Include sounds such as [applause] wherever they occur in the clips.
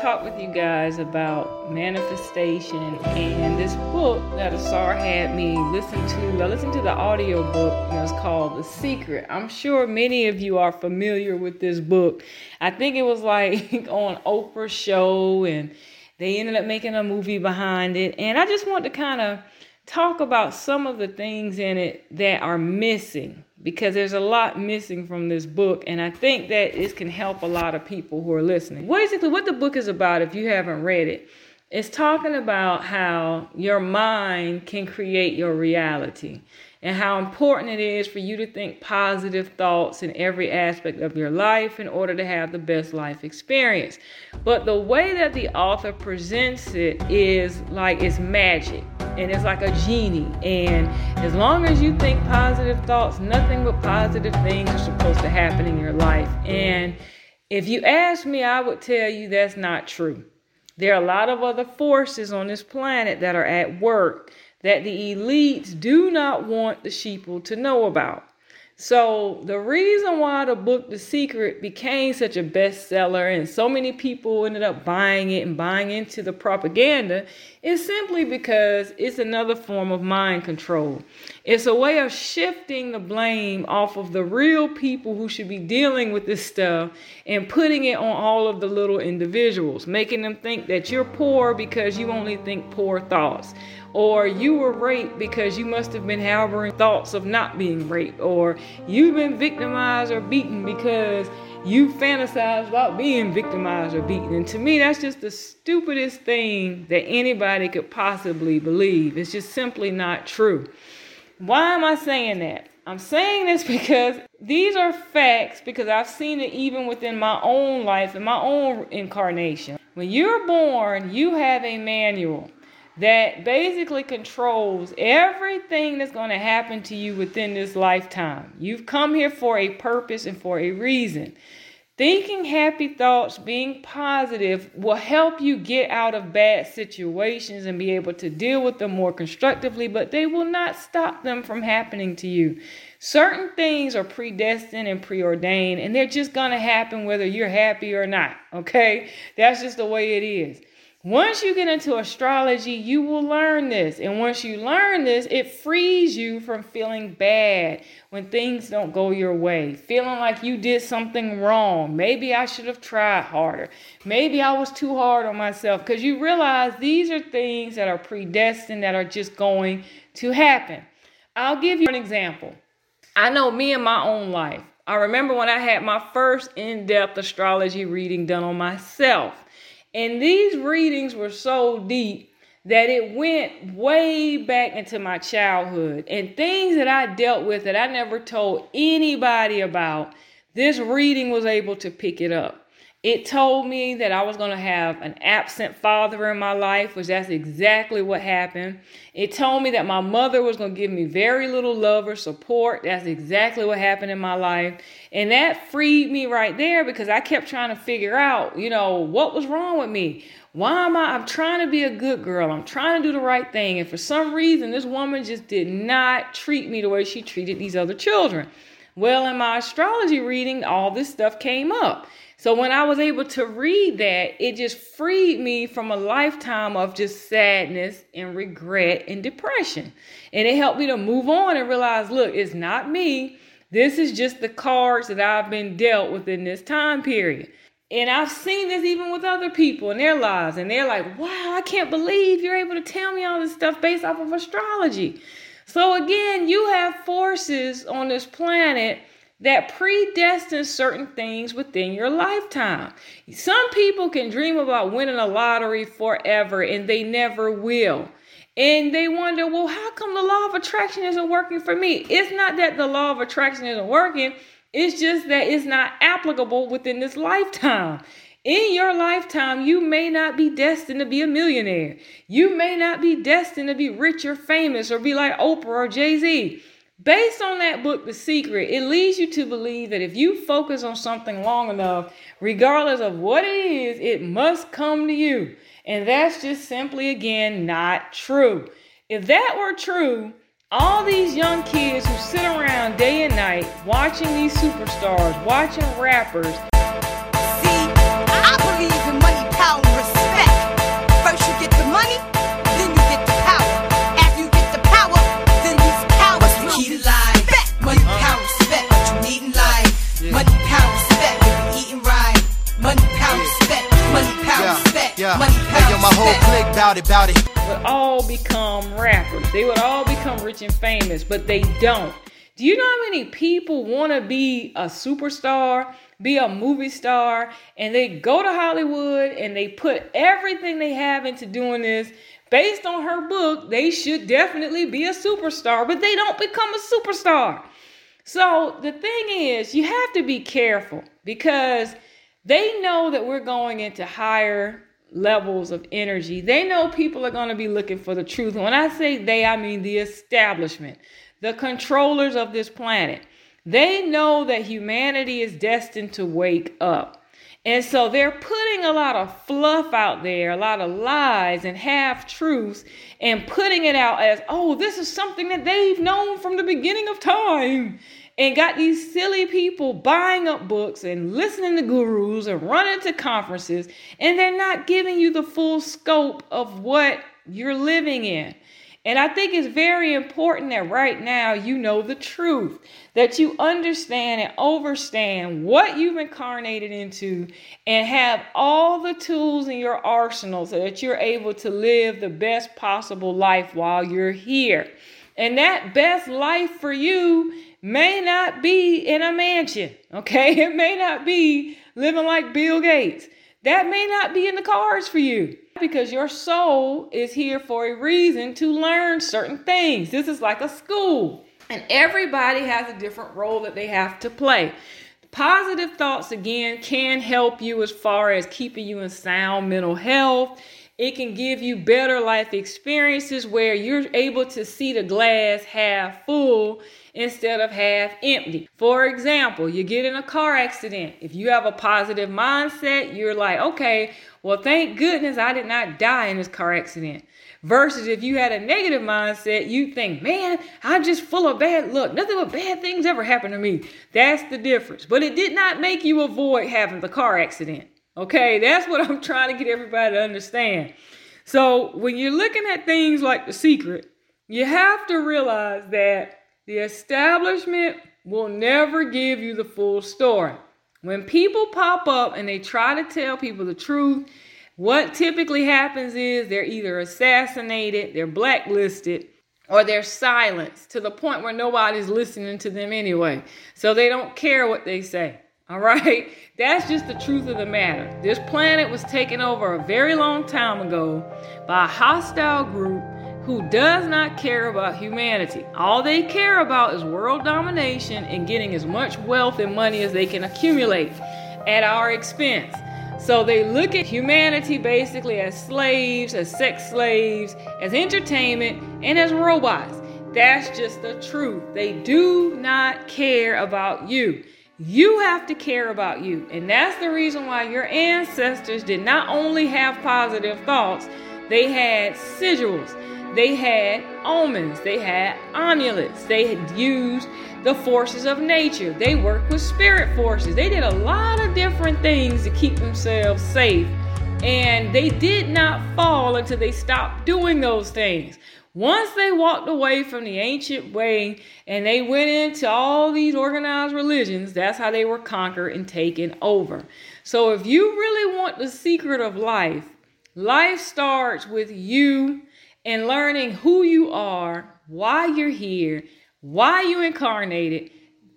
talk with you guys about manifestation and this book that Asar had me listen to. I listened to the audio book and it was called The Secret. I'm sure many of you are familiar with this book. I think it was like [laughs] on Oprah's show and they ended up making a movie behind it. And I just want to kind of talk about some of the things in it that are missing because there's a lot missing from this book and i think that it can help a lot of people who are listening. Basically what the book is about if you haven't read it? It's talking about how your mind can create your reality and how important it is for you to think positive thoughts in every aspect of your life in order to have the best life experience. But the way that the author presents it is like it's magic and it's like a genie. And as long as you think positive thoughts, nothing but positive things are supposed to happen in your life. And if you ask me, I would tell you that's not true. There are a lot of other forces on this planet that are at work that the elites do not want the sheeple to know about. So, the reason why the book The Secret became such a bestseller and so many people ended up buying it and buying into the propaganda is simply because it's another form of mind control. It's a way of shifting the blame off of the real people who should be dealing with this stuff and putting it on all of the little individuals, making them think that you're poor because you only think poor thoughts or you were raped because you must have been harboring thoughts of not being raped, or you've been victimized or beaten because you fantasize about being victimized or beaten. And to me, that's just the stupidest thing that anybody could possibly believe. It's just simply not true. Why am I saying that? I'm saying this because these are facts because I've seen it even within my own life and my own incarnation. When you're born, you have a manual that basically controls everything that's going to happen to you within this lifetime. You've come here for a purpose and for a reason. Thinking happy thoughts, being positive, will help you get out of bad situations and be able to deal with them more constructively, but they will not stop them from happening to you. Certain things are predestined and preordained, and they're just going to happen whether you're happy or not. Okay? That's just the way it is. Once you get into astrology, you will learn this. And once you learn this, it frees you from feeling bad when things don't go your way, feeling like you did something wrong. Maybe I should have tried harder. Maybe I was too hard on myself because you realize these are things that are predestined that are just going to happen. I'll give you an example. I know me in my own life. I remember when I had my first in depth astrology reading done on myself. And these readings were so deep that it went way back into my childhood and things that I dealt with that I never told anybody about. This reading was able to pick it up. It told me that I was going to have an absent father in my life, which that's exactly what happened. It told me that my mother was going to give me very little love or support. That's exactly what happened in my life. And that freed me right there because I kept trying to figure out, you know, what was wrong with me? Why am I? I'm trying to be a good girl. I'm trying to do the right thing. And for some reason, this woman just did not treat me the way she treated these other children. Well, in my astrology reading, all this stuff came up. So when I was able to read that, it just freed me from a lifetime of just sadness and regret and depression. And it helped me to move on and realize, look, it's not me. This is just the cards that I've been dealt within this time period. And I've seen this even with other people in their lives. And they're like, wow, I can't believe you're able to tell me all this stuff based off of astrology. So again, you have forces on this planet that predestines certain things within your lifetime. Some people can dream about winning a lottery forever and they never will. And they wonder, well, how come the law of attraction isn't working for me? It's not that the law of attraction isn't working, it's just that it's not applicable within this lifetime. In your lifetime, you may not be destined to be a millionaire. You may not be destined to be rich or famous or be like Oprah or Jay Z. Based on that book, The Secret, it leads you to believe that if you focus on something long enough, regardless of what it is, it must come to you. And that's just simply, again, not true. If that were true, all these young kids who sit around day and night watching these superstars, watching rappers. Bout it, it. Would all become rappers. They would all become rich and famous, but they don't. Do you know how many people want to be a superstar, be a movie star, and they go to Hollywood and they put everything they have into doing this? Based on her book, they should definitely be a superstar, but they don't become a superstar. So the thing is, you have to be careful because they know that we're going into higher levels of energy. They know people are going to be looking for the truth. When I say they, I mean the establishment, the controllers of this planet. They know that humanity is destined to wake up. And so they're putting a lot of fluff out there, a lot of lies and half truths, and putting it out as, oh, this is something that they've known from the beginning of time and got these silly people buying up books and listening to gurus and running to conferences, and they're not giving you the full scope of what you're living in. And I think it's very important that right now you know the truth, that you understand and understand what you've incarnated into, and have all the tools in your arsenal so that you're able to live the best possible life while you're here. And that best life for you may not be in a mansion, okay? [laughs] It may not be living like Bill Gates. That may not be in the cards for you because your soul is here for a reason to learn certain things. This is like a school, and everybody has a different role that they have to play. Positive thoughts, again, can help you as far as keeping you in sound mental health. It can give you better life experiences where you're able to see the glass half full instead of half empty. For example, you get in a car accident. If you have a positive mindset, you're like, okay, well, thank goodness I did not die in this car accident. Versus if you had a negative mindset, you think, man, I'm just full of bad luck. Nothing but bad things ever happened to me. That's the difference. But it did not make you avoid having the car accident. Okay, that's what I'm [laughs] trying to get everybody to understand. So when you're looking at things like the secret, you have to realize that the establishment will never give you the full story. When people pop up and they try to tell people the truth, what typically happens is they're either assassinated, they're blacklisted, or they're silenced to the point where nobody's listening to them anyway. So they don't care what they say. All right? That's just the truth of the matter. This planet was taken over a very long time ago by a hostile group who does not care about humanity. All they care about is world domination and getting as much wealth and money as they can accumulate at our expense. So they look at humanity basically as slaves, as sex slaves, as entertainment, and as robots. That's just the truth. They do not care about you. You have to care about you. And that's the reason why your ancestors did not only have positive thoughts, they had sigils they had omens, they had amulets, they had used the forces of nature, they worked with spirit forces. They did a lot of different things to keep themselves safe. And they did not fall until they stopped doing those things. Once they walked away from the ancient way and they went into all these organized religions, that's how they were conquered and taken over. So, if you really want the secret of life, life starts with you and learning who you are, why you're here, why you incarnated,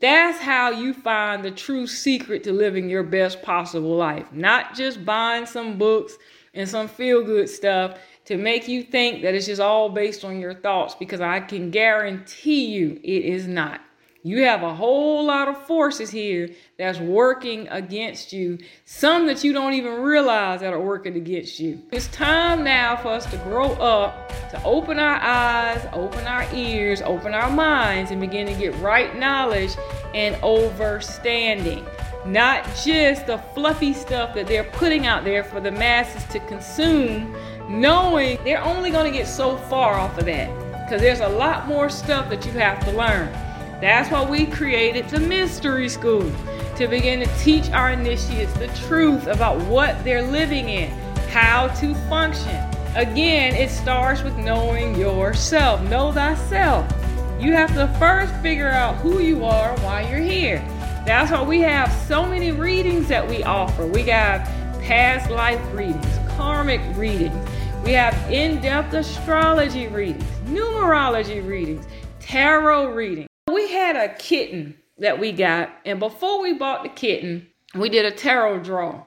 that's how you find the true secret to living your best possible life. Not just buying some books and some feel good stuff to make you think that it's just all based on your thoughts, because I can guarantee you it is not. You have a whole lot of forces here that's working against you, some that you don't even realize that are working against you. It's time now for us to grow up, to open our eyes, open our ears, open our minds, and begin to get right knowledge and overstanding. Not just the fluffy stuff that they're putting out there for the masses to consume, knowing they're only going to get so far off of that. Because there's a lot more stuff that you have to learn. That's why we created the Mystery School to begin to teach our initiates the truth about what they're living in, how to function. Again, it starts with knowing yourself. Know thyself. You have to first figure out who you are, why you're here. That's why we have so many readings that we offer. We got past life readings, karmic readings. We have in depth astrology readings, numerology readings, tarot readings. We had a kitten that we got, and before we bought the kitten, we did a tarot draw.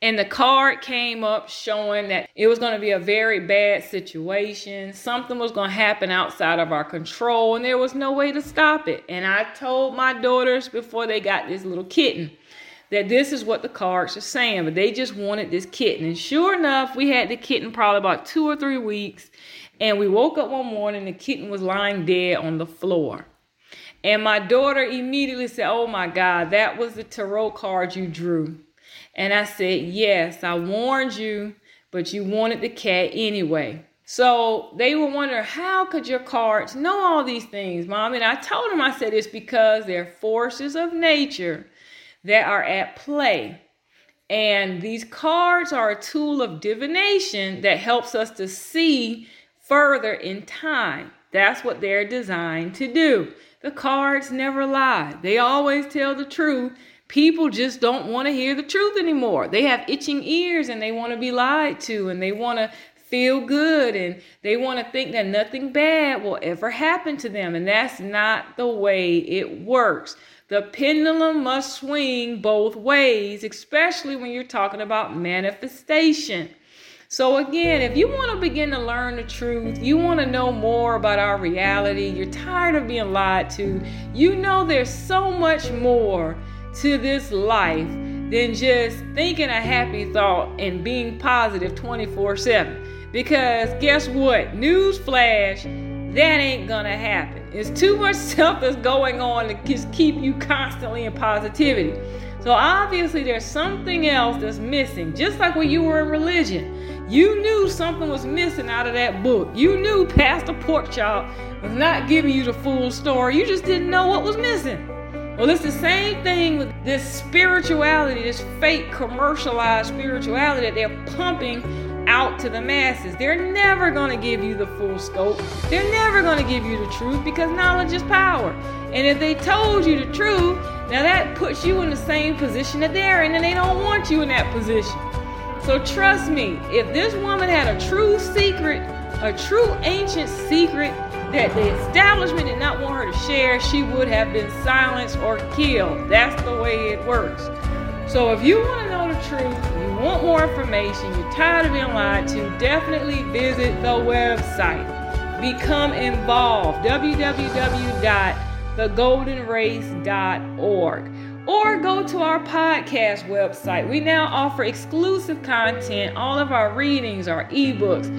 And the card came up showing that it was going to be a very bad situation. Something was going to happen outside of our control, and there was no way to stop it. And I told my daughters before they got this little kitten that this is what the cards are saying, but they just wanted this kitten. And sure enough, we had the kitten probably about two or three weeks. And we woke up one morning, the kitten was lying dead on the floor. And my daughter immediately said, Oh my God, that was the tarot card you drew. And I said, Yes, I warned you, but you wanted the cat anyway. So they were wondering, how could your cards know all these things, mom? And I told them, I said, it's because they're forces of nature that are at play. And these cards are a tool of divination that helps us to see further in time. That's what they're designed to do. The cards never lie, they always tell the truth. People just don't want to hear the truth anymore. They have itching ears and they want to be lied to and they want to feel good and they want to think that nothing bad will ever happen to them. And that's not the way it works. The pendulum must swing both ways, especially when you're talking about manifestation. So, again, if you want to begin to learn the truth, you want to know more about our reality, you're tired of being lied to, you know there's so much more to this life than just thinking a happy thought and being positive 24 7. Because guess what? Newsflash, that ain't gonna happen. It's too much stuff that's going on to just keep you constantly in positivity. So obviously, there's something else that's missing, just like when you were in religion. You knew something was missing out of that book. You knew Pastor Porkchop was not giving you the full story. You just didn't know what was missing. Well, it's the same thing with this spirituality, this fake commercialized spirituality that they're pumping out to the masses. They're never going to give you the full scope. They're never going to give you the truth because knowledge is power. And if they told you the truth, now that puts you in the same position that they're in, and they don't want you in that position. So trust me, if this woman had a true secret, a true ancient secret that the establishment did not want her to share, she would have been silenced or killed. That's the way it works. So if you want to know the truth, want more information, you're tired of being lied to, definitely visit the website. Become involved. www.thegoldenrace.org or go to our podcast website. We now offer exclusive content, all of our readings, our ebooks,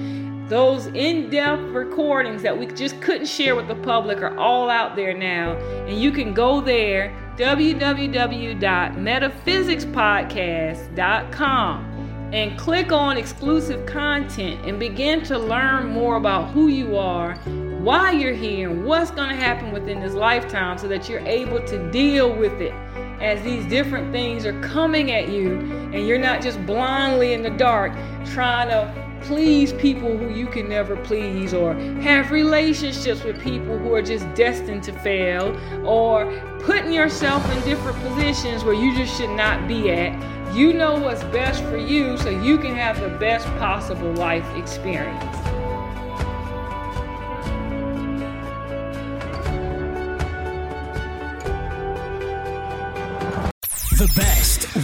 those in depth recordings that we just couldn't share with the public are all out there now. And you can go there, www.metaphysicspodcast.com, and click on exclusive content and begin to learn more about who you are, why you're here, and what's going to happen within this lifetime so that you're able to deal with it as these different things are coming at you and you're not just blindly in the dark trying to please people who you can never please or have relationships with people who are just destined to fail or putting yourself in different positions where you just should not be at. You know what's best for you so you can have the best possible life experience.